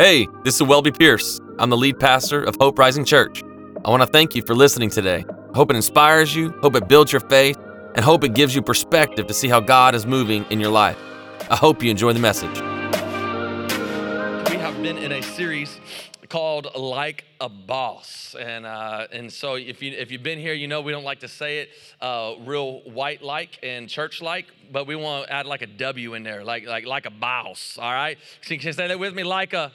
Hey, this is Welby Pierce. I'm the lead pastor of Hope Rising Church. I want to thank you for listening today. I hope it inspires you, hope it builds your faith, and hope it gives you perspective to see how God is moving in your life. I hope you enjoy the message. We have been in a series called "Like a Boss," and uh, and so if you if you've been here, you know we don't like to say it uh, real white like and church like, but we want to add like a W in there, like like like a boss. All right, so you can say that with me, like a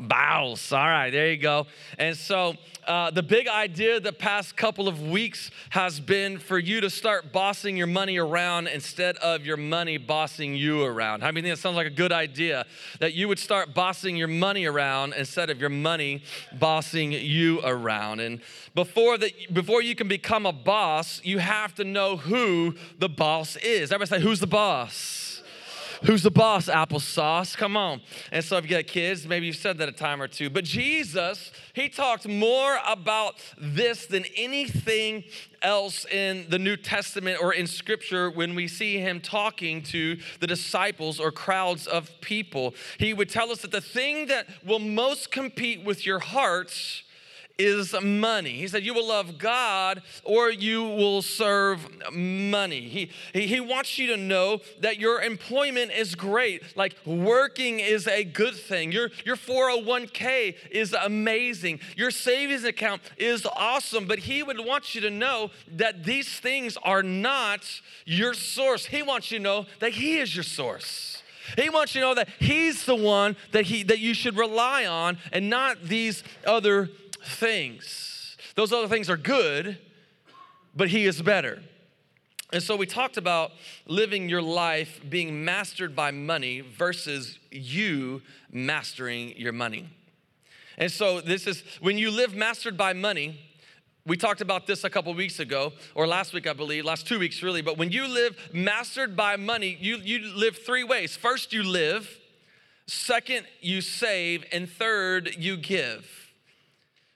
Bowels. All right, there you go. And so, uh, the big idea the past couple of weeks has been for you to start bossing your money around instead of your money bossing you around. I mean, that sounds like a good idea that you would start bossing your money around instead of your money bossing you around. And before that, before you can become a boss, you have to know who the boss is. Everybody say, "Who's the boss?" Who's the boss? Applesauce. Come on. And so if you got kids, maybe you've said that a time or two. But Jesus, he talked more about this than anything else in the New Testament or in Scripture when we see him talking to the disciples or crowds of people. He would tell us that the thing that will most compete with your hearts is money. He said, You will love God or you will serve money. He, he, he wants you to know that your employment is great. Like working is a good thing. Your, your 401k is amazing. Your savings account is awesome. But he would want you to know that these things are not your source. He wants you to know that He is your source. He wants you to know that He's the one that, he, that you should rely on and not these other things. Those other things are good, but He is better. And so we talked about living your life being mastered by money versus you mastering your money. And so this is when you live mastered by money, we talked about this a couple weeks ago, or last week, I believe, last two weeks really. But when you live mastered by money, you, you live three ways. First, you live, second, you save, and third, you give.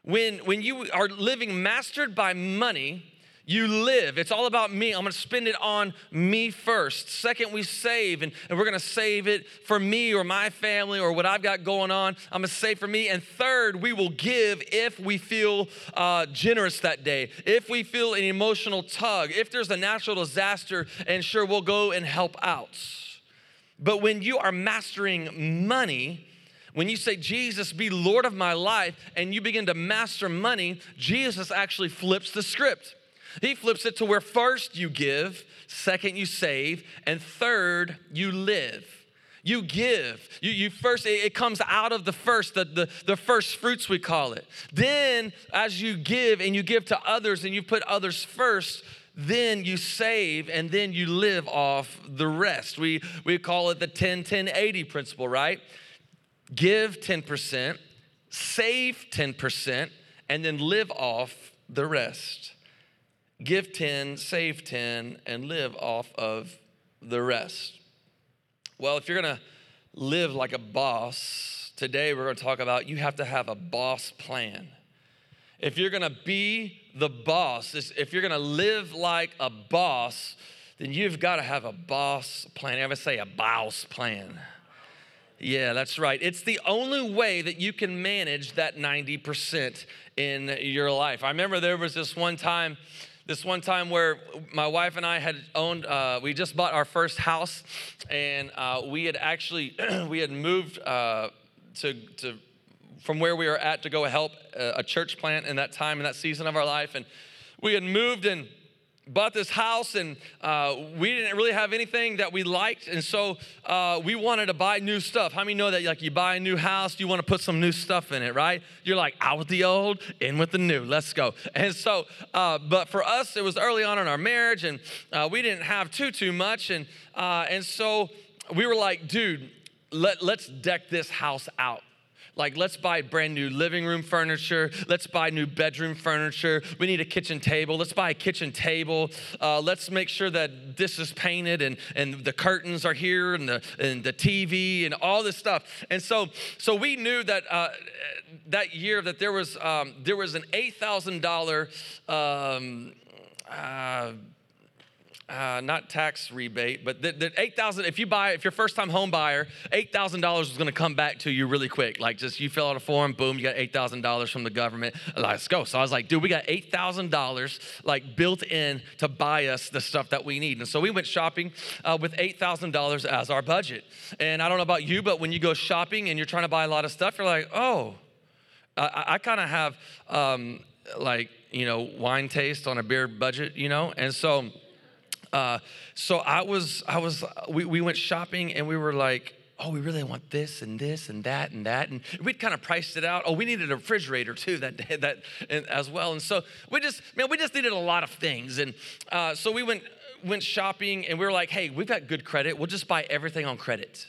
When, when you are living mastered by money, you live. It's all about me. I'm gonna spend it on me first. Second, we save, and, and we're gonna save it for me or my family or what I've got going on. I'm gonna save for me. And third, we will give if we feel uh, generous that day, if we feel an emotional tug, if there's a natural disaster, and sure, we'll go and help out. But when you are mastering money, when you say, Jesus, be Lord of my life, and you begin to master money, Jesus actually flips the script. He flips it to where first you give, second you save, and third you live. You give. You, you first, it comes out of the first, the, the, the first fruits, we call it. Then, as you give and you give to others and you put others first, then you save and then you live off the rest. We, we call it the 10 10 80 principle, right? Give 10%, save 10%, and then live off the rest. Give 10, save 10, and live off of the rest. Well, if you're gonna live like a boss, today we're gonna talk about you have to have a boss plan. If you're gonna be the boss, if you're gonna live like a boss, then you've gotta have a boss plan. I ever say a boss plan? Yeah, that's right. It's the only way that you can manage that 90% in your life. I remember there was this one time this one time where my wife and I had owned, uh, we just bought our first house, and uh, we had actually we had moved uh, to to from where we were at to go help a, a church plant in that time in that season of our life, and we had moved and bought this house and uh, we didn't really have anything that we liked. And so uh, we wanted to buy new stuff. How many know that like you buy a new house you want to put some new stuff in it right? You're like out with the old in with the new. Let's go. And so uh, but for us it was early on in our marriage and uh, we didn't have too too much. And uh, and so we were like dude let, let's deck this house out like, let's buy brand new living room furniture. Let's buy new bedroom furniture. We need a kitchen table. Let's buy a kitchen table. Uh, let's make sure that this is painted and, and the curtains are here and the, and the TV and all this stuff. And so, so we knew that uh, that year that there was, um, there was an $8,000 um, uh, uh, not tax rebate, but the, the eight thousand. If you buy, if you're first time home buyer, eight thousand dollars is going to come back to you really quick. Like just you fill out a form, boom, you got eight thousand dollars from the government. Let's go. So I was like, dude, we got eight thousand dollars like built in to buy us the stuff that we need. And so we went shopping uh, with eight thousand dollars as our budget. And I don't know about you, but when you go shopping and you're trying to buy a lot of stuff, you're like, oh, I, I kind of have um, like you know wine taste on a beer budget, you know, and so uh, so I was, I was, we, we went shopping and we were like, oh, we really want this and this and that and that. And we'd kind of priced it out. Oh, we needed a refrigerator too that day, that and, as well. And so we just, man, we just needed a lot of things. And uh, so we went, went shopping and we were like, hey, we've got good credit. We'll just buy everything on credit.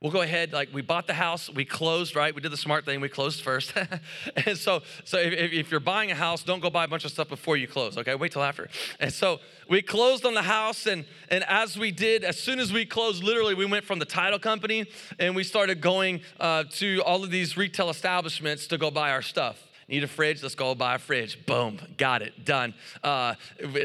We'll go ahead, like we bought the house, we closed, right? We did the smart thing, we closed first. and so, so if, if, you're buying a house, don't go buy a bunch of stuff before you close, okay? Wait till after. And so we closed on the house, and, and as we did, as soon as we closed, literally we went from the title company and we started going uh, to all of these retail establishments to go buy our stuff. Need a fridge? Let's go buy a fridge. Boom, got it, done. Uh,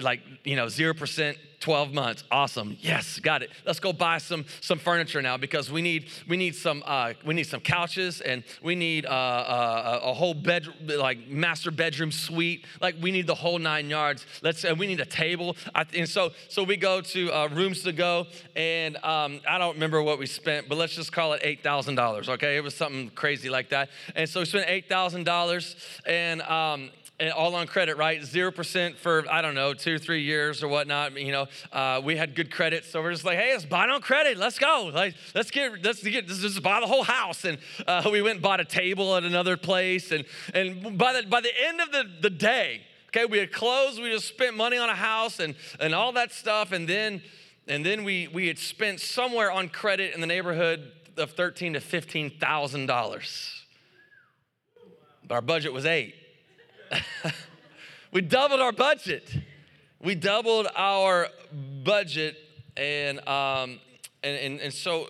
like, you know, 0% 12 months. Awesome. Yes, got it. Let's go buy some some furniture now because we need we need some uh, we need some couches and we need uh, uh, a whole bedroom like master bedroom suite. Like we need the whole nine yards. Let's and we need a table. I, and so so we go to uh, rooms to go and um, I don't remember what we spent, but let's just call it eight thousand dollars. Okay, it was something crazy like that. And so we spent eight thousand dollars and um, all on credit, right? 0% for, I don't know, two, three years or whatnot. You know, uh, we had good credit. So we're just like, hey, let's buy on credit. Let's go. Like, let's get, let's get, let's just buy the whole house. And uh, we went and bought a table at another place. And, and by, the, by the end of the, the day, okay, we had closed, we just spent money on a house and, and all that stuff. And then, and then we, we had spent somewhere on credit in the neighborhood of thirteen to $15,000. But our budget was eight. we doubled our budget. We doubled our budget, and um, and, and and so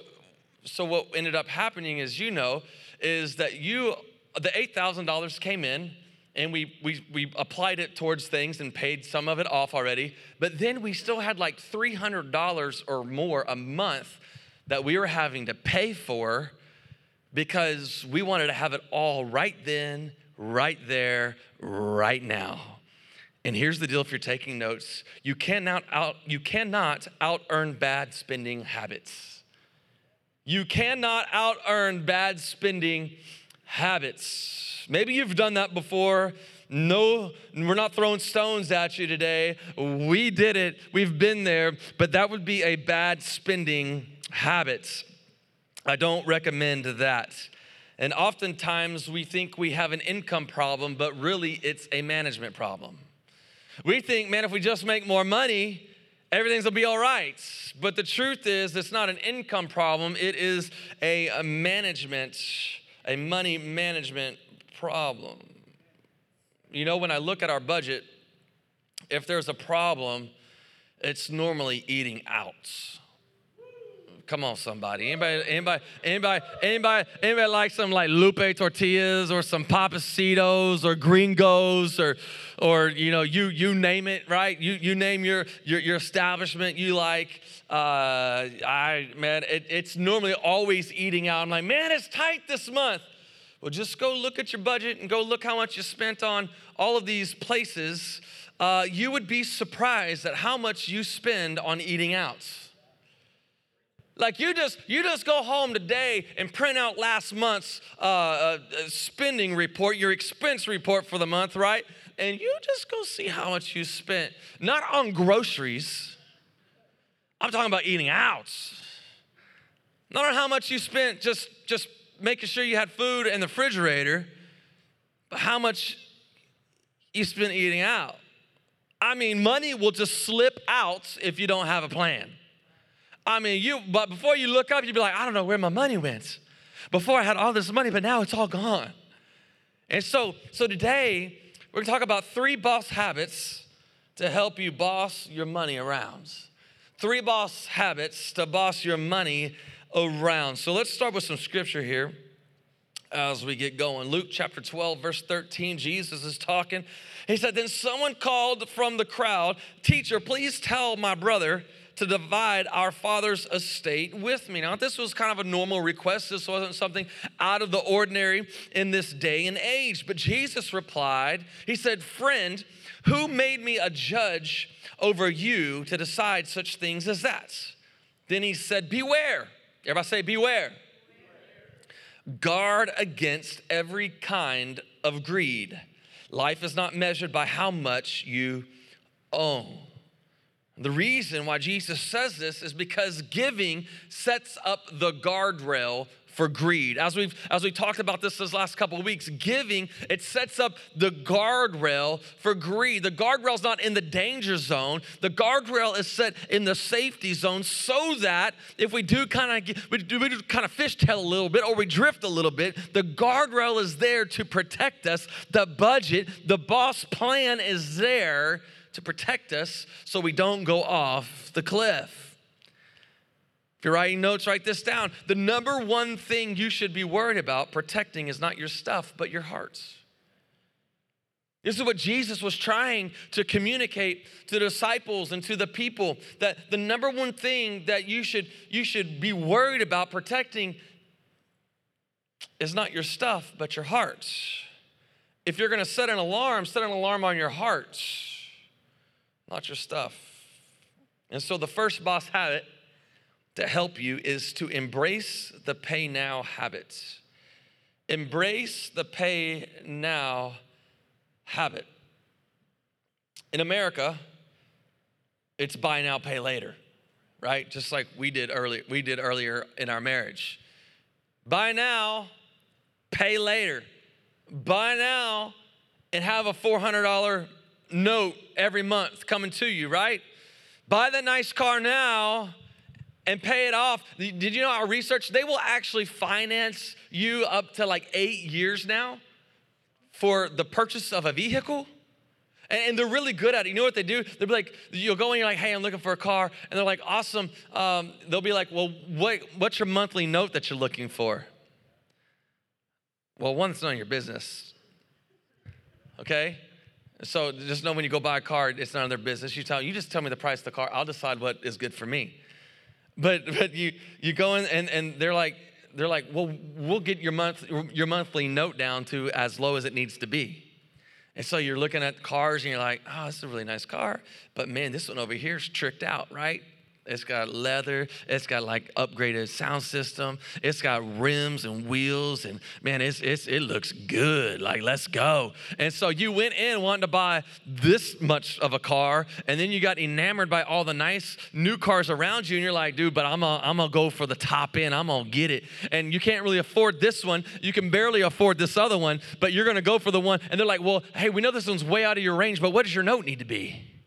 so what ended up happening, as you know, is that you the eight thousand dollars came in, and we we we applied it towards things and paid some of it off already. But then we still had like three hundred dollars or more a month that we were having to pay for because we wanted to have it all right then right there, right now. And here's the deal if you're taking notes you cannot out, you cannot out earn bad spending habits. You cannot out earn bad spending habits. Maybe you've done that before. No, we're not throwing stones at you today. We did it, we've been there, but that would be a bad spending habit. I don't recommend that. And oftentimes we think we have an income problem, but really it's a management problem. We think, man, if we just make more money, everything's gonna be all right. But the truth is, it's not an income problem, it is a, a management, a money management problem. You know, when I look at our budget, if there's a problem, it's normally eating out. Come on, somebody. Anybody, anybody, anybody, anybody, anybody like some like Lupe tortillas or some Pappasito's or Gringos or, or you know, you you name it, right? You you name your your, your establishment you like. Uh, I man, it, it's normally always eating out. I'm like, man, it's tight this month. Well, just go look at your budget and go look how much you spent on all of these places. Uh, you would be surprised at how much you spend on eating out. Like you just you just go home today and print out last month's uh, uh, spending report, your expense report for the month, right? And you just go see how much you spent, not on groceries. I'm talking about eating out. Not on how much you spent just just making sure you had food in the refrigerator, but how much you spent eating out. I mean, money will just slip out if you don't have a plan. I mean, you, but before you look up, you'd be like, I don't know where my money went. Before I had all this money, but now it's all gone. And so, so today, we're gonna talk about three boss habits to help you boss your money around. Three boss habits to boss your money around. So let's start with some scripture here. as we get going. Luke chapter 12, verse 13, Jesus is talking. He said, Then someone called from the crowd, Teacher, please tell my brother to divide our father's estate with me. Now, this was kind of a normal request. This wasn't something out of the ordinary in this day and age. But Jesus replied, He said, Friend, who made me a judge over you to decide such things as that? Then he said, Beware. Everybody say, Beware. Guard against every kind of greed. Life is not measured by how much you own. The reason why Jesus says this is because giving sets up the guardrail for greed. As we've as we talked about this this last couple of weeks, giving it sets up the guardrail for greed. The guardrail is not in the danger zone. The guardrail is set in the safety zone so that if we do kind of we do, we do kind of fishtail a little bit or we drift a little bit, the guardrail is there to protect us. The budget, the boss plan is there to protect us so we don't go off the cliff. If you're writing notes, write this down. The number one thing you should be worried about protecting is not your stuff, but your hearts. This is what Jesus was trying to communicate to the disciples and to the people that the number one thing that you should you should be worried about protecting is not your stuff but your hearts. If you're going to set an alarm, set an alarm on your hearts, not your stuff. And so the first boss habit to help you is to embrace the pay now habits. Embrace the pay now habit. In America, it's buy now, pay later, right? Just like we did earlier, we did earlier in our marriage. Buy now, pay later. Buy now and have a $400 note every month coming to you, right? Buy that nice car now and pay it off. Did you know our research? They will actually finance you up to like eight years now for the purchase of a vehicle. And they're really good at it. You know what they do? They'll be like, you'll go and you're like, hey, I'm looking for a car. And they're like, awesome. Um, they'll be like, well, what, what's your monthly note that you're looking for? Well, one, it's none of your business. Okay? So just know when you go buy a car, it's none of their business. You tell you just tell me the price of the car. I'll decide what is good for me. But but you you go in and, and they're like they're like, well, we'll get your month your monthly note down to as low as it needs to be. And so you're looking at cars and you're like, oh, this is a really nice car. But man, this one over here is tricked out, right? It's got leather. It's got like upgraded sound system. It's got rims and wheels, and man, it's, it's it looks good. Like let's go. And so you went in wanting to buy this much of a car, and then you got enamored by all the nice new cars around you, and you're like, dude, but I'm gonna, I'm gonna go for the top end. I'm gonna get it. And you can't really afford this one. You can barely afford this other one, but you're gonna go for the one. And they're like, well, hey, we know this one's way out of your range, but what does your note need to be?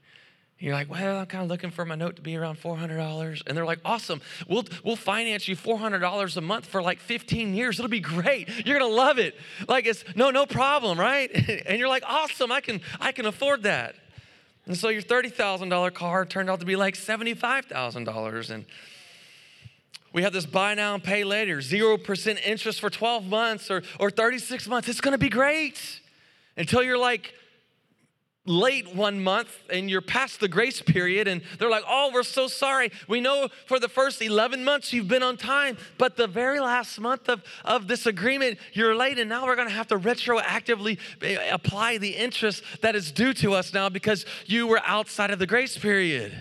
You're like, well, I'm kind of looking for my note to be around $400. And they're like, awesome. We'll, we'll finance you $400 a month for like 15 years. It'll be great. You're going to love it. Like it's no, no problem, right? And you're like, awesome. I can, I can afford that. And so your $30,000 car turned out to be like $75,000. And we have this buy now and pay later, 0% interest for 12 months or, or 36 months. It's going to be great until you're like, late one month and you're past the grace period and they're like, oh, we're so sorry. We know for the first 11 months you've been on time, but the very last month of, of this agreement, you're late and now we're gonna have to retroactively eh, apply the interest that is due to us now because you were outside of the grace period.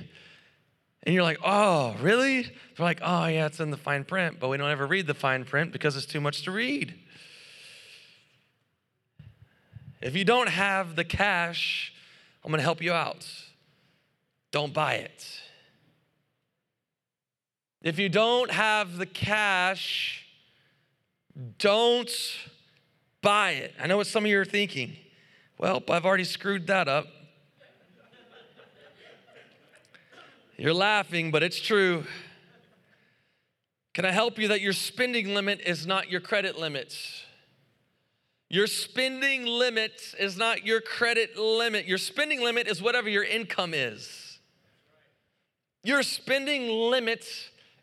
And you're like, oh, really? They're like, oh, yeah, it's in the fine print, but we don't ever read the fine print because it's too much to read. If you don't have the cash, I'm going to help you out. Don't buy it. If you don't have the cash, don't buy it. I know what some of you are thinking. Well, I've already screwed that up. You're laughing, but it's true. Can I help you that your spending limit is not your credit limit? Your spending limit is not your credit limit. Your spending limit is whatever your income is. Your spending limit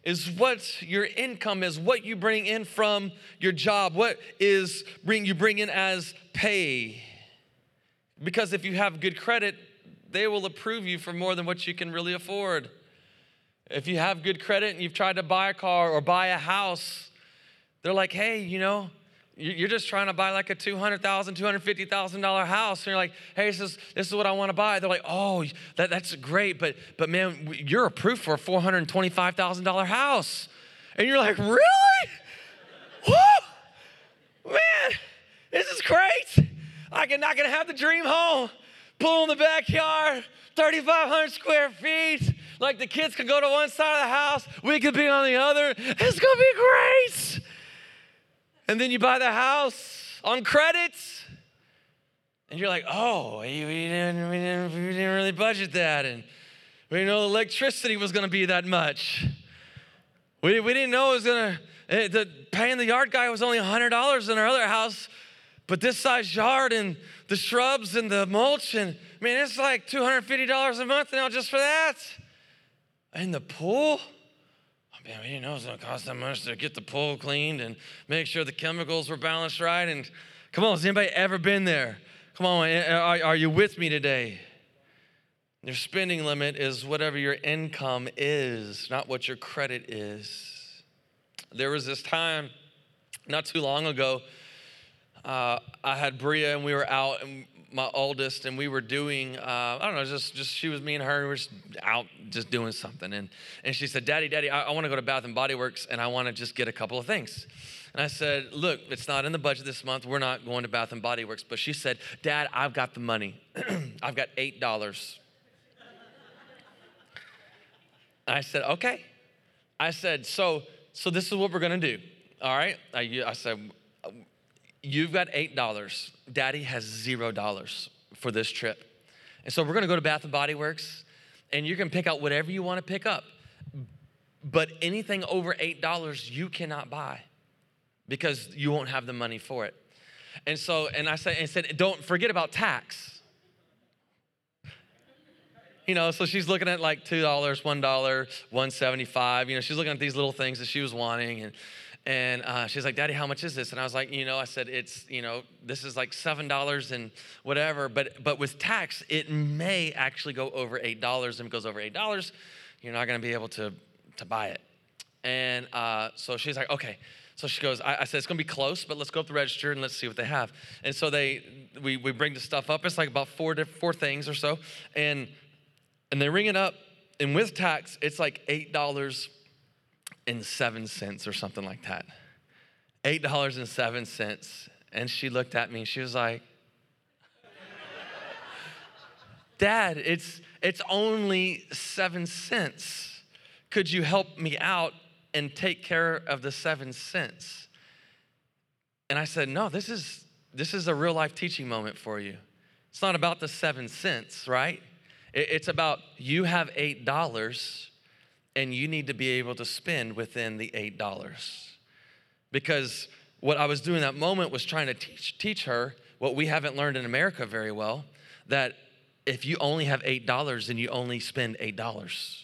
is what your income is, what you bring in from your job, what is bring you bring in as pay. Because if you have good credit, they will approve you for more than what you can really afford. If you have good credit and you've tried to buy a car or buy a house, they're like, hey, you know, you're just trying to buy like a $200,000, $250,000 house. And you're like, hey, this is, this is what I want to buy. They're like, oh, that, that's great. But, but man, you're approved for a $425,000 house. And you're like, really? Woo! Man, this is great. I can, I can have the dream home, pool in the backyard, 3,500 square feet. Like the kids can go to one side of the house, we could be on the other. It's gonna be great. And then you buy the house on credits. And you're like, oh, we, didn't, we, didn't, we didn't really budget that. And we didn't know electricity was going to be that much. We, we didn't know it was going to, eh, the paying the yard guy was only $100 in our other house. But this size yard and the shrubs and the mulch, and man, it's like $250 a month now just for that. And the pool, man, we didn't know it was going to cost that much to get the pool cleaned and make sure the chemicals were balanced right. And come on, has anybody ever been there? Come on, are, are you with me today? Your spending limit is whatever your income is, not what your credit is. There was this time not too long ago, uh, I had Bria and we were out and my oldest, and we were doing, uh, I don't know, just, just she was me and her, we were just out just doing something. And, and she said, Daddy, Daddy, I, I want to go to Bath and Body Works and I want to just get a couple of things. And I said, Look, it's not in the budget this month. We're not going to Bath and Body Works. But she said, Dad, I've got the money. I've got $8. I said, Okay. I said, So, so this is what we're going to do. All right. I, I said, You've got $8. Daddy has $0 for this trip. And so we're gonna go to Bath and Body Works and you can pick out whatever you wanna pick up. But anything over $8 you cannot buy because you won't have the money for it. And so, and I said, and said, don't forget about tax. You know, so she's looking at like $2, $1, 175 You know, she's looking at these little things that she was wanting. And and uh, she's like, Daddy, how much is this? And I was like, you know, I said, it's, you know, this is like $7 and whatever. But, but with tax, it may actually go over $8. And if it goes over $8, you're not going to be able to, to buy it. And uh, so she's like, okay. So she goes, I, I, said, it's gonna be close, but let's go up the register and let's see what they have. And so they, we, we bring the stuff up. It's like about four, four things or so. And, and they ring it up. And with tax, it's like $8 and seven cents or something like that. Eight dollars and seven cents. And she looked at me and she was like, Dad, it's it's only seven cents. Could you help me out and take care of the seven cents? And I said, No, this is this is a real life teaching moment for you. It's not about the seven cents, right? It's about you have eight dollars and you need to be able to spend within the $8. Because what I was doing that moment was trying to teach, teach her what we haven't learned in America very well that if you only have $8, then you only spend $8.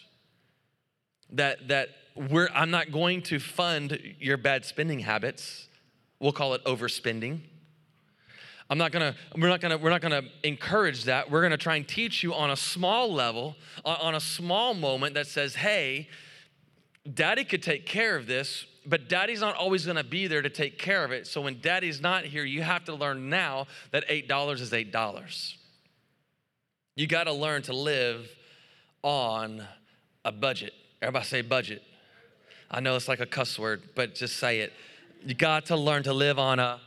That, that we're, I'm not going to fund your bad spending habits. We'll call it overspending. I'm not gonna, we're not gonna, we're not gonna encourage that. We're gonna try and teach you on a small level, on a small moment that says, hey, daddy could take care of this, but daddy's not always gonna be there to take care of it. So when daddy's not here, you have to learn now that $8 is $8. You gotta learn to live on a budget. Everybody say budget. I know it's like a cuss word, but just say it. You got to learn to live on a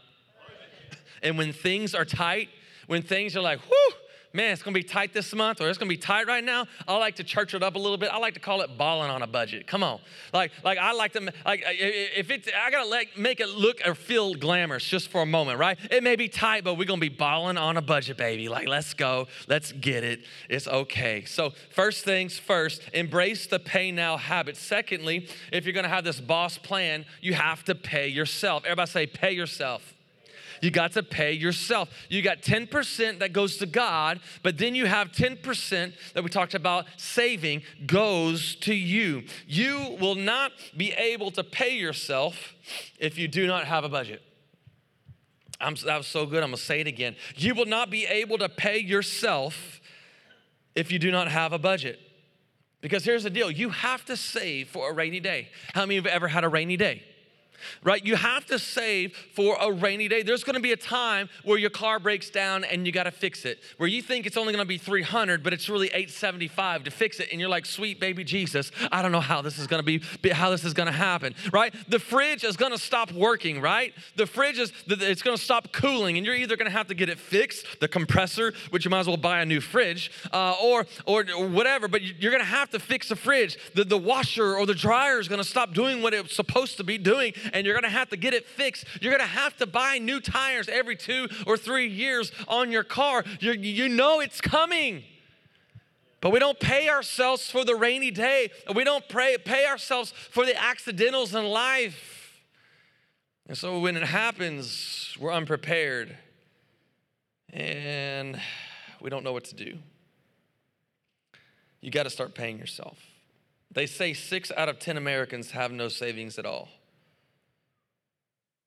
and when things are tight, when things are like, whoo, man, it's gonna be tight this month or it's gonna be tight right now, I like to church it up a little bit. I like to call it balling on a budget. Come on. Like, like I like to, like, if it's, I gotta like make it look or feel glamorous just for a moment, right? It may be tight, but we're gonna be balling on a budget, baby. Like, let's go, let's get it. It's okay. So, first things first, embrace the pay now habit. Secondly, if you're gonna have this boss plan, you have to pay yourself. Everybody say, pay yourself. You got to pay yourself. You got 10% that goes to God, but then you have 10% that we talked about saving goes to you. You will not be able to pay yourself if you do not have a budget. I'm, that was so good. I'm gonna say it again. You will not be able to pay yourself if you do not have a budget. Because here's the deal you have to save for a rainy day. How many of you have ever had a rainy day? Right? You have to save for a rainy day. There's gonna be a time where your car breaks down and you gotta fix it, where you think it's only gonna be 300, but it's really 875 to fix it. And you're like, sweet baby Jesus, I don't know how this is gonna be, how this is gonna happen, right? The fridge is gonna stop working, right? The fridge is, it's gonna stop cooling, and you're either gonna have to get it fixed, the compressor, which you might as well buy a new fridge, uh, or, or whatever, but you're gonna have to fix the fridge. The, the washer or the dryer is gonna stop doing what it's supposed to be doing, and you're gonna have to get it fixed. You're gonna have to buy new tires every two or three years on your car. you you know it's coming. But we don't pay ourselves for the rainy day. We don't pray, pay ourselves for the accidentals in life. And so when it happens, we're unprepared and we don't know what to do. You got to start paying yourself. They say six out of 10 Americans have no savings at all.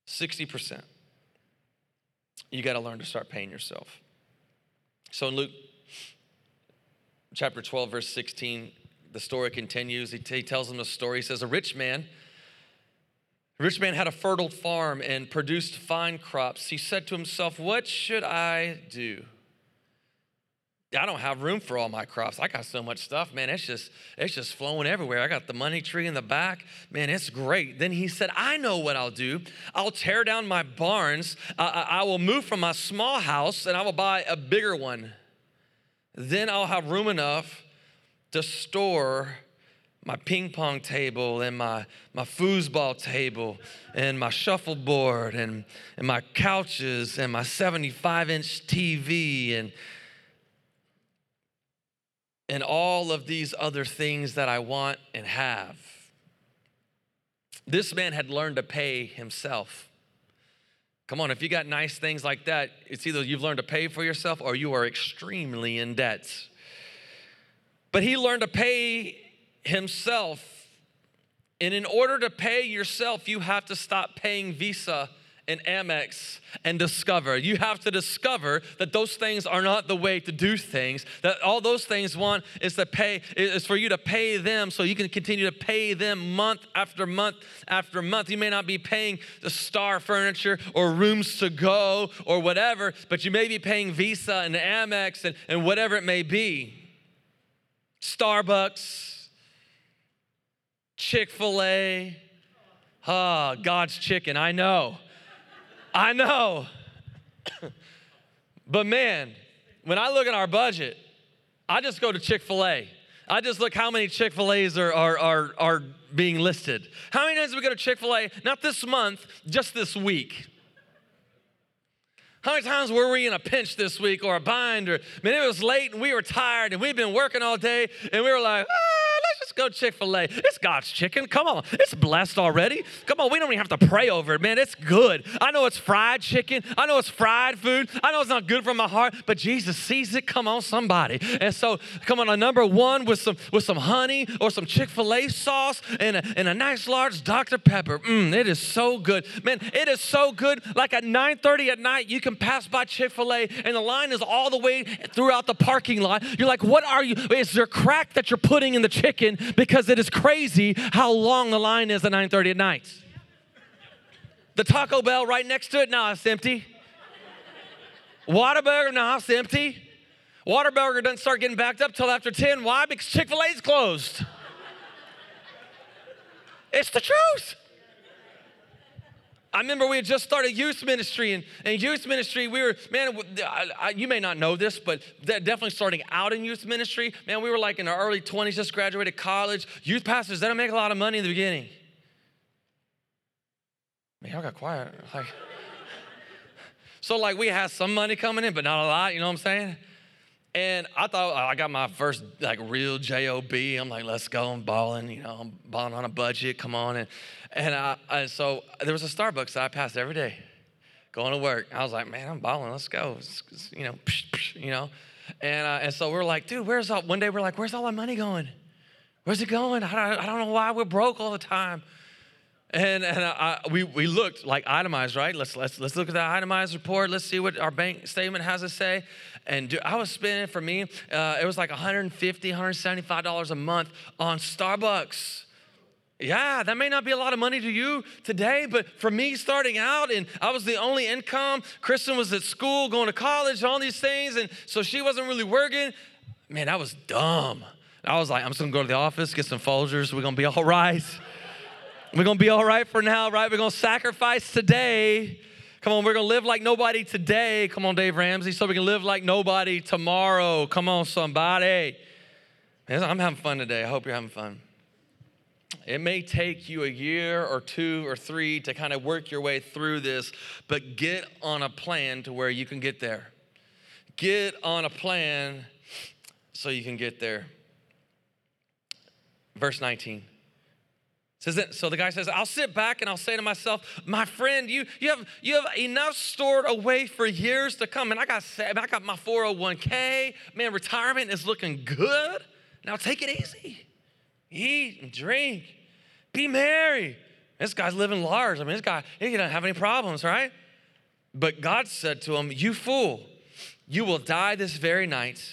60%. You got to learn to start paying yourself. So in Luke chapter 12, verse 16, the story continues. He, t- he tells them a story. He says, A rich man, rich man had a fertile farm and produced fine crops. He said to himself, What should I do? I don't have room for all my crops. I got so much stuff, man. It's just it's just flowing everywhere. I got the money tree in the back, man. It's great. Then he said, "I know what I'll do. I'll tear down my barns. I, I will move from my small house, and I will buy a bigger one. Then I'll have room enough to store." my ping pong table and my, my foosball table and my shuffleboard and, and my couches and my 75 inch TV and, and all of these other things that I want and have. This man had learned to pay himself. Come on, if you got nice things like that, it's either you've learned to pay for yourself or you are extremely in debt. But he learned to pay himself. And in order to pay yourself, you have to stop paying Visa and Amex and discover. You have to discover that those things are not the way to do things. That all those things want is to pay is for you to pay them so you can continue to pay them month after month after month. You may not be paying the star furniture or rooms to go or whatever, but you may be paying Visa and Amex and, and whatever it may be. Starbucks, Chick-fil-A. Ah, oh, God's chicken, I know. I know. but man, when I look at our budget, I just go to Chick fil A. I just look how many Chick fil A's are, are, are, are being listed. How many times we go to Chick fil A? Not this month, just this week. How many times were we in a pinch this week or a bind or, man, it was late and we were tired and we've been working all day and we were like, ah, go Chick fil A. It's God's chicken. Come on. It's blessed already. Come on. We don't even have to pray over it, man. It's good. I know it's fried chicken. I know it's fried food. I know it's not good for my heart, but Jesus sees it. Come on, somebody. And so, come on, a number one with some with some honey or some Chick fil A sauce and a, and a nice large Dr. Pepper. Mmm, it is so good. Man, it is so good. Like at 9 30 at night, you can pass by Chick fil A and the line is all the way throughout the parking lot. You're like, what are you? Is there crack that you're putting in the chicken? Because it is crazy how long the line is at 9:30 at night. The Taco Bell right next to it, now it's empty. Whataburger, now it's empty. Whataburger doesn't start getting backed up till after 10. Why? Because Chick-fil-A's closed. it's the truth. I remember we had just started youth ministry, and, youth ministry, we were, man, I, I, you may not know this, but definitely starting out in youth ministry, man, we were like in our early 20s, just graduated college. Youth pastors, they don't make a lot of money in the beginning. Man, y'all got quiet. Like, so, like, we had some money coming in, but not a lot, you know what I'm saying? And I thought I got my first like real job. I'm like, let's go. I'm balling, you know. I'm balling on a budget. Come on, and and, I, and so there was a Starbucks that I passed every day. going to work. I was like, man, I'm balling. Let's go. It's- it's, you know, psh, psh, you know. And, uh, and so we're like, dude, where's all, one day we're like, where's all our money going? Where's it going? I don't, I don't know why we're broke all the time. And, and I, we, we looked like itemized, right? Let's, let's, let's look at that itemized report. Let's see what our bank statement has to say. And dude, I was spending for me, uh, it was like $150, $175 a month on Starbucks. Yeah, that may not be a lot of money to you today, but for me starting out, and I was the only income. Kristen was at school, going to college, all these things, and so she wasn't really working. Man, that was dumb. I was like, I'm just gonna go to the office, get some Folgers, we're gonna be all right. We're gonna be all right for now, right? We're gonna sacrifice today. Come on, we're gonna live like nobody today. Come on, Dave Ramsey, so we can live like nobody tomorrow. Come on, somebody. I'm having fun today. I hope you're having fun. It may take you a year or two or three to kind of work your way through this, but get on a plan to where you can get there. Get on a plan so you can get there. Verse 19. Says that, so the guy says, I'll sit back and I'll say to myself, my friend, you, you, have, you have enough stored away for years to come. And I got, I got my 401k. Man, retirement is looking good. Now take it easy. Eat and drink. Be merry. This guy's living large. I mean, this guy, he doesn't have any problems, right? But God said to him, You fool, you will die this very night.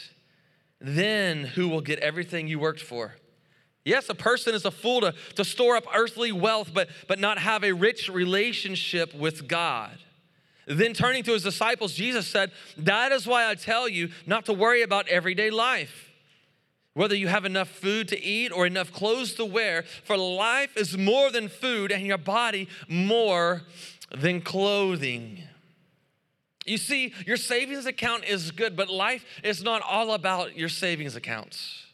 Then who will get everything you worked for? Yes, a person is a fool to, to store up earthly wealth, but, but not have a rich relationship with God. Then turning to his disciples, Jesus said, That is why I tell you not to worry about everyday life whether you have enough food to eat or enough clothes to wear, for life is more than food and your body more than clothing. You see, your savings account is good, but life is not all about your savings accounts.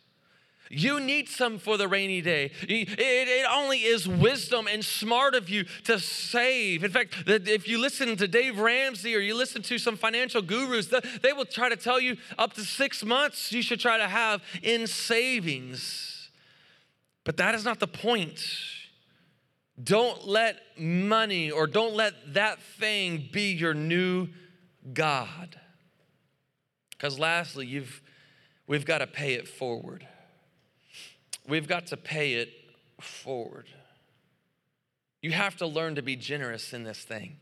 You need some for the rainy day. It, it, only is wisdom and smart of you to save. In fact, if you listen to Dave Ramsey or you listen to some financial gurus, they will try to tell you up to six months you should try to have in savings. But that is not the point. Don't let money or don't let that thing be your new God. Because lastly, you've, we've got to pay it forward we've got to pay it forward. You have to learn to be generous in this thing.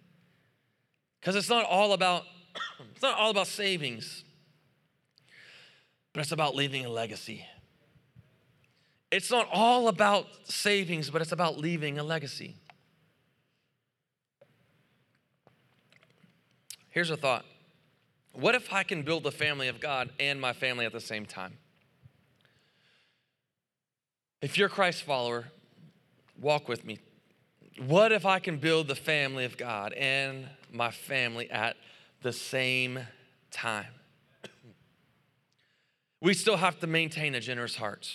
Because it's not all about it's not all about savings. But it's about leaving a legacy. It's not all about savings, but it's about leaving a legacy. Here's a thought. What if I can build the family of God and my family at the same time? If you're a Christ follower, walk with me. What if I can build the family of God and my family at the same time? We still have to maintain a generous heart,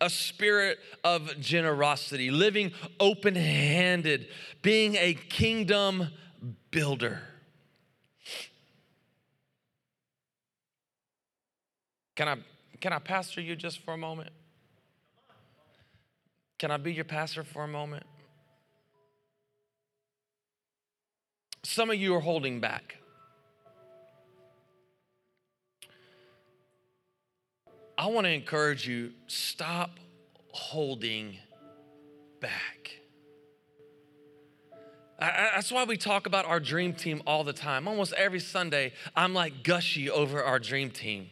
a spirit of generosity, living open handed, being a kingdom builder. Can I, can I pastor you just for a moment? Can I be your pastor for a moment? Some of you are holding back. I want to encourage you stop holding back. that's why we talk about our dream team all the time. Almost every Sunday, I'm like gushy over our dream team.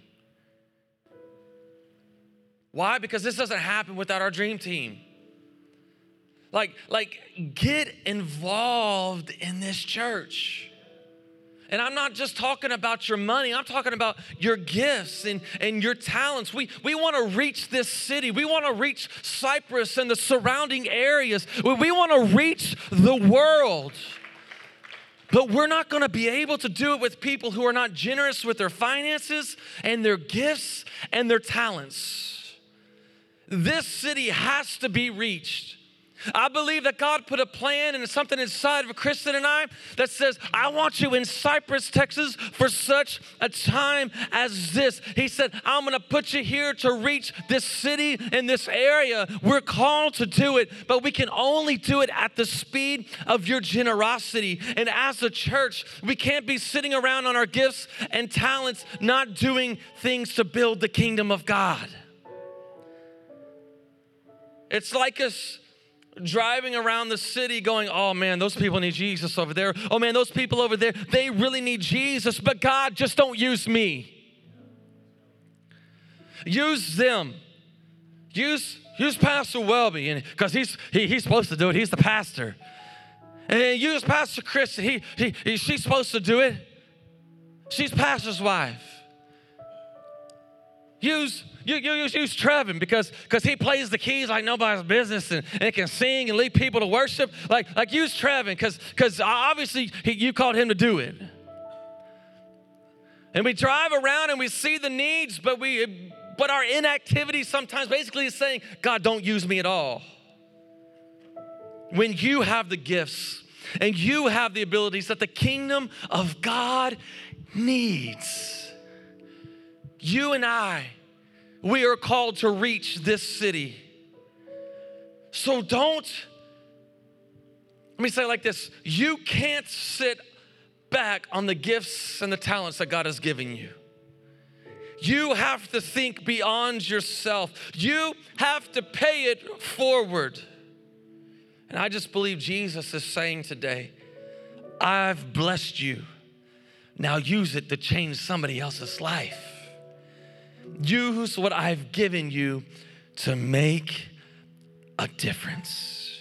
Why? Because this doesn't happen without our dream team. Like, like get involved in this church. And I'm not just talking about your money, I'm talking about your gifts and, and your talents. We, we want to reach this city. We want to reach Cypress and the surrounding areas. We, we want to reach the world. But we're not going to be able to do it with people who are not generous with their finances and their gifts and their talents. This city has to be reached I believe that God put a plan and something inside of Kristen and I that says, I want you in Cypress, Texas for such a time as this. He said, I'm gonna put you here to reach this city and this area. We're called to do it, but we can only do it at the speed of your generosity. And as a church, we can't be sitting around on our gifts and talents, not doing things to build the kingdom of God. It's like us driving around the city going, oh man, those people need Jesus over there. Oh man, those people over there, they really need Jesus, but God, just don't use me. Use them. Use, use Pastor Welby, because he's he, he's supposed to do it, he's the pastor. And use Pastor Chris, he, he, he, she's supposed to do it. She's pastor's wife. Use you, you, you use Trevin because because he plays the keys like nobody's business and, and can sing and lead people to worship. Like like use Trevin because because obviously he, you called him to do it. And we drive around and we see the needs, but we but our inactivity sometimes basically is saying, God, don't use me at all. When you have the gifts and you have the abilities that the kingdom of God needs, you and I we are called to reach this city. So don't, let me say like this you can't sit back on the gifts and the talents that God has given you. You have to think beyond yourself. You have to pay it forward. And I just believe Jesus is saying today, I've blessed you. Now use it to change somebody else's life. Use what I've given you to make a difference.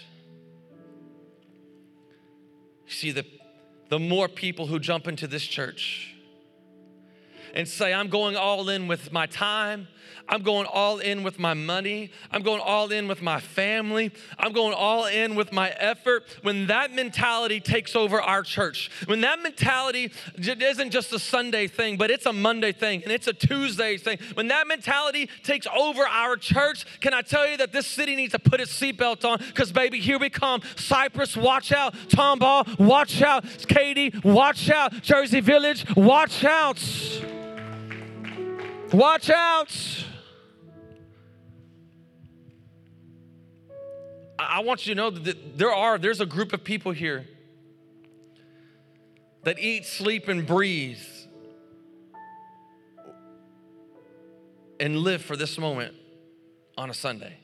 You see, the, the more people who jump into this church and say, I'm going all in with my time, I'm going all in with my money. I'm going all in with my family. I'm going all in with my effort. When that mentality takes over our church, when that mentality isn't just a Sunday thing, but it's a Monday thing and it's a Tuesday thing, when that mentality takes over our church, can I tell you that this city needs to put its seatbelt on? Because, baby, here we come. Cypress, watch out. Tomball, watch out. Katy, watch out. Jersey Village, watch out. Watch out. I want you to know that there are, there's a group of people here that eat, sleep, and breathe and live for this moment on a Sunday.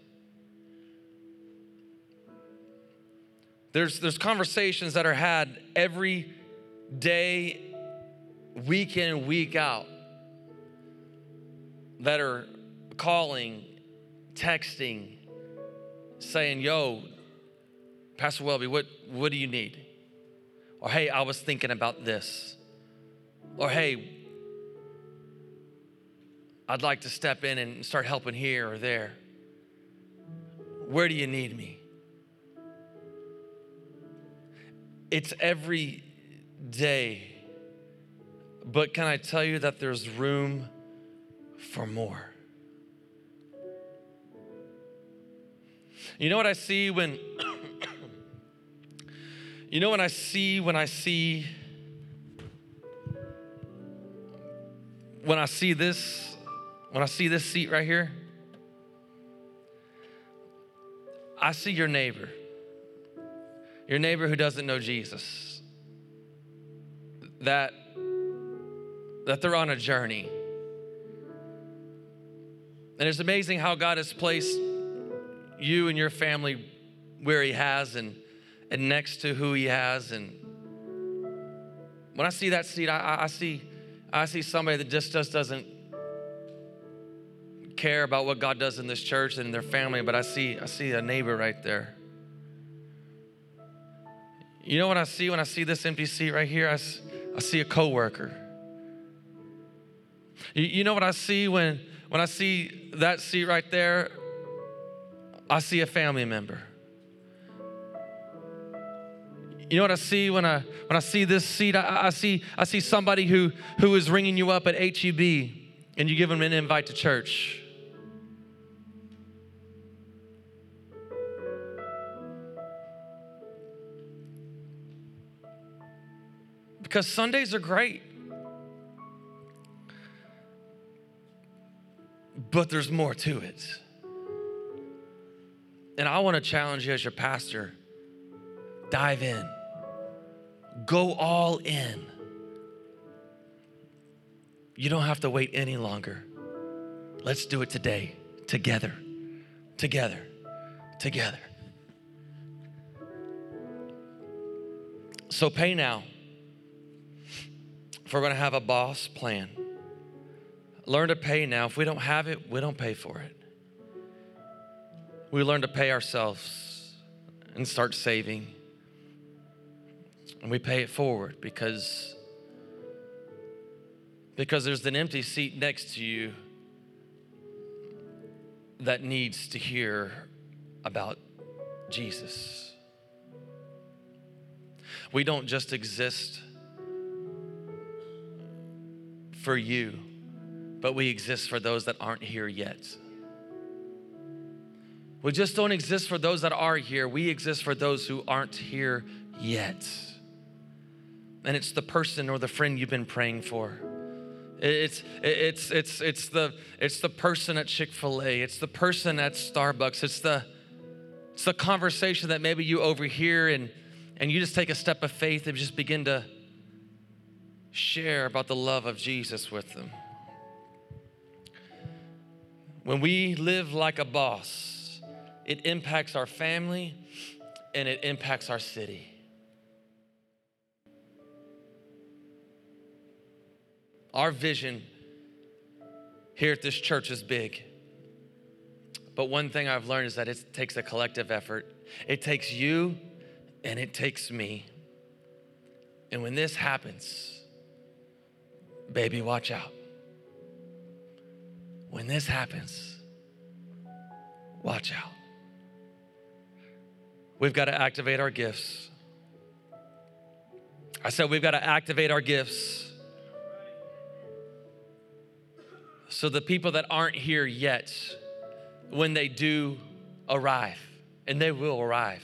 There's, there's conversations that are had every day, week in and week out, that are calling, texting, saying, Yo, Pastor Welby, what, what do you need? Or hey, I was thinking about this. Or hey, I'd like to step in and start helping here or there. Where do you need me? It's every day. But can I tell you that there's room for more? You know what I see when You know what I see when I see when I see this when I see this seat right here? I see your neighbor. Your neighbor who doesn't know Jesus. That that they're on a journey. And it's amazing how God has placed you and your family where He has and, and next to who He has. And when I see that seat, I, I see I see somebody that just, just doesn't care about what God does in this church and their family, but I see I see a neighbor right there. You know what I see when I see this empty seat right here? I, I see a coworker. You, you know what I see when when I see that seat right there, I see a family member. You know what I see when I when I see this seat? I, I see I see somebody who who is ringing you up at HEB, and you give them an invite to church. Because Sundays are great. But there's more to it. And I want to challenge you as your pastor dive in, go all in. You don't have to wait any longer. Let's do it today, together, together, together. So pay now. If we're going to have a boss plan, learn to pay now. If we don't have it, we don't pay for it. We learn to pay ourselves and start saving. And we pay it forward because because there's an empty seat next to you that needs to hear about Jesus. We don't just exist for you, but we exist for those that aren't here yet. We just don't exist for those that are here. We exist for those who aren't here yet. And it's the person or the friend you've been praying for. It's, it's, it's, it's, the, it's the person at Chick fil A, it's the person at Starbucks, it's the, it's the conversation that maybe you overhear and, and you just take a step of faith and just begin to share about the love of Jesus with them. When we live like a boss, it impacts our family and it impacts our city. Our vision here at this church is big. But one thing I've learned is that it takes a collective effort. It takes you and it takes me. And when this happens, baby, watch out. When this happens, watch out. We've got to activate our gifts. I said, we've got to activate our gifts. So the people that aren't here yet, when they do arrive, and they will arrive,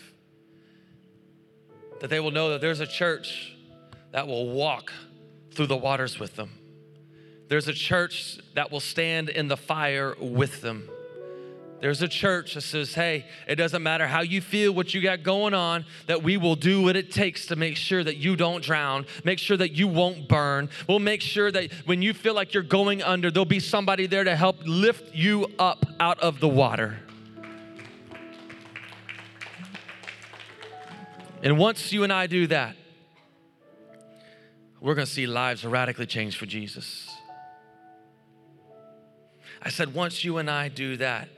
that they will know that there's a church that will walk through the waters with them. There's a church that will stand in the fire with them. There's a church that says, hey, it doesn't matter how you feel, what you got going on, that we will do what it takes to make sure that you don't drown, make sure that you won't burn. We'll make sure that when you feel like you're going under, there'll be somebody there to help lift you up out of the water. And once you and I do that, we're gonna see lives radically change for Jesus. I said, once you and I do that,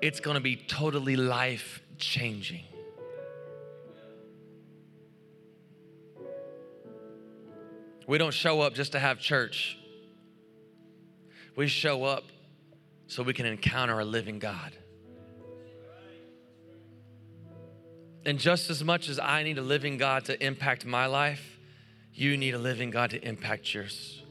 it's going to be totally life changing. We don't show up just to have church. We show up so we can encounter a living God. And just as much as I need a living God to impact my life, you need a living God to impact yours.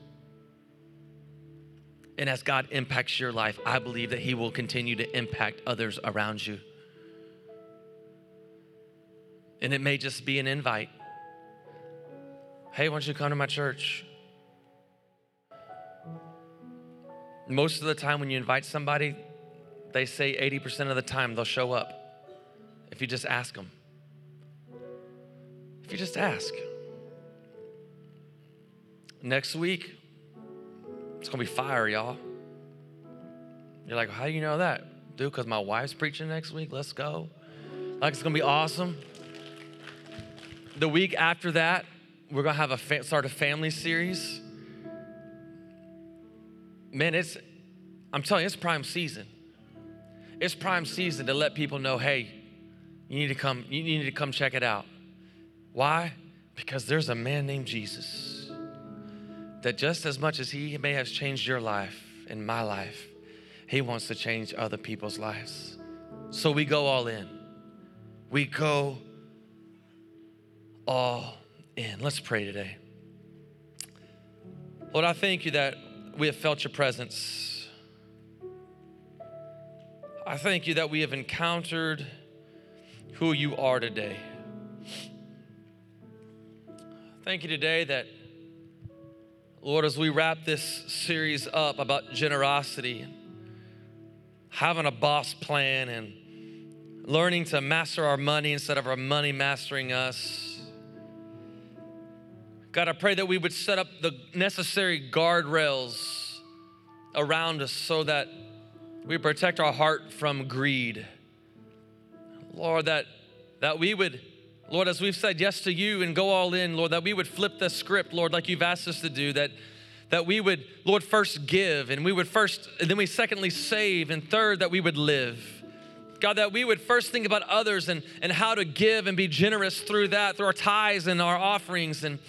And as God impacts your life, I believe that He will continue to impact others around you. And it may just be an invite. Hey, why don't you come to my church? Most of the time, when you invite somebody, they say 80% of the time they'll show up if you just ask them. If you just ask. Next week, it's gonna be fire, y'all. You're like, how do you know that? Dude, because my wife's preaching next week. Let's go. Like, it's gonna be awesome. The week after that, we're gonna have a fa- start a family series. Man, it's I'm telling you, it's prime season. It's prime season to let people know, hey, you need to come, you need to come check it out. Why? Because there's a man named Jesus that just as much as He may have changed your life and my life, He wants to change other people's lives. So we go all in. We go all in. Let's pray today. Lord, I thank you that we have felt your presence. I thank you that we have encountered who you are today. Thank you today that, Lord, as we wrap this series up about generosity, having a boss plan, and learning to master our money instead of our money mastering us. God, I pray that we would set up the necessary guardrails around us so that we protect our heart from greed. Lord, that, that we would Lord, as we've said yes to you and go all in, Lord, that we would flip the script, Lord, like you've asked us to do, that that we would, Lord, first give, and we would first, and then we secondly save, and third, that we would live. God, that we would first think about others and, and how to give and be generous through that, through our tithes and our offerings. And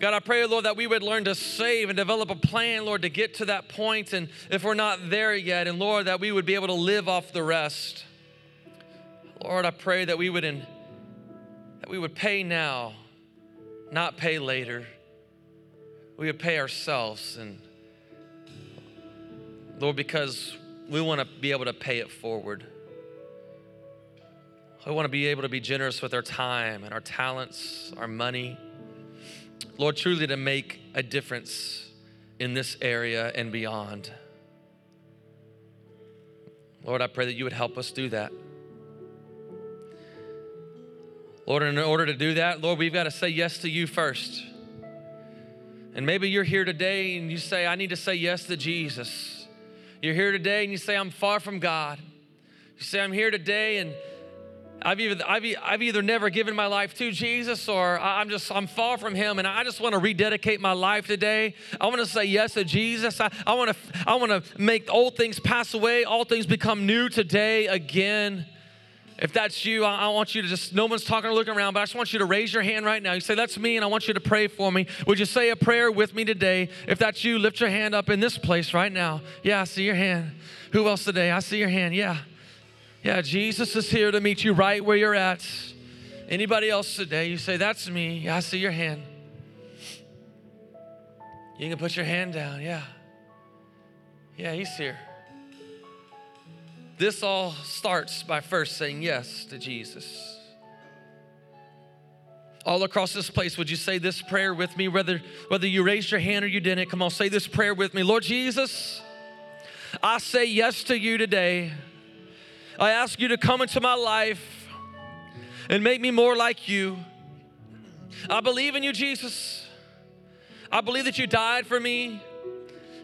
God, I pray, Lord, that we would learn to save and develop a plan, Lord, to get to that point. And if we're not there yet, and Lord, that we would be able to live off the rest. Lord, I pray that we would in, that we would pay now, not pay later. We would pay ourselves and Lord, because we want to be able to pay it forward. We want to be able to be generous with our time and our talents, our money. Lord, truly to make a difference in this area and beyond. Lord, I pray that you would help us do that. Lord, in order to do that, Lord, we've got to say yes to you first. And maybe you're here today and you say, I need to say yes to Jesus. You're here today and you say, I'm far from God. You say, I'm here today and I've either, I've, I've either never given my life to Jesus or I'm just, I'm far from him and I just want to rededicate my life today. I want to say yes to Jesus. I, I want to, I want to make old things pass away, all things become new today again. If that's you, I, I, want you to just, no one's talking or looking around, but I just want you to raise your hand right now. You say, That's me, and I want you to pray for me. Would you say a prayer with me today? If that's you, lift your hand up in this place right now. Yeah, I see your hand. Who else today? I see your hand. Yeah. Yeah, Jesus is here to meet you right where you're at. Anybody else today? You say, That's me. Yeah, I see your hand. You can put your hand down. Yeah. Yeah, he's here. This all starts by first saying yes to Jesus. All across this place, would you say this prayer with me? Whether, whether you raised your hand or you didn't, come on, say this prayer with me. Lord Jesus, I say yes to you today. I ask you to come into my life and make me more like you. I believe in you, Jesus. I believe that you died for me,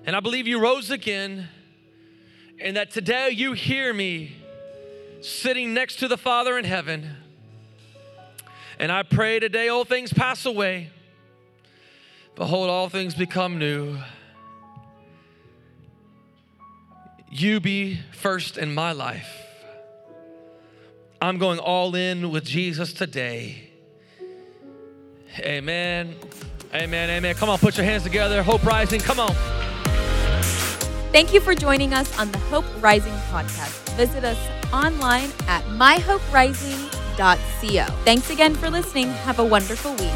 and I believe you rose again and that today you hear me sitting next to the Father in heaven. And I pray today all things pass away. Behold, all things become new. You be first in my life. I'm going all in with Jesus today. Amen. Amen. Amen. Come on, put your hands together. Hope Rising. Come on. Thank you for joining us on the Hope Rising podcast. Visit us online at myhoperising.co. Thanks again for listening. Have a wonderful week.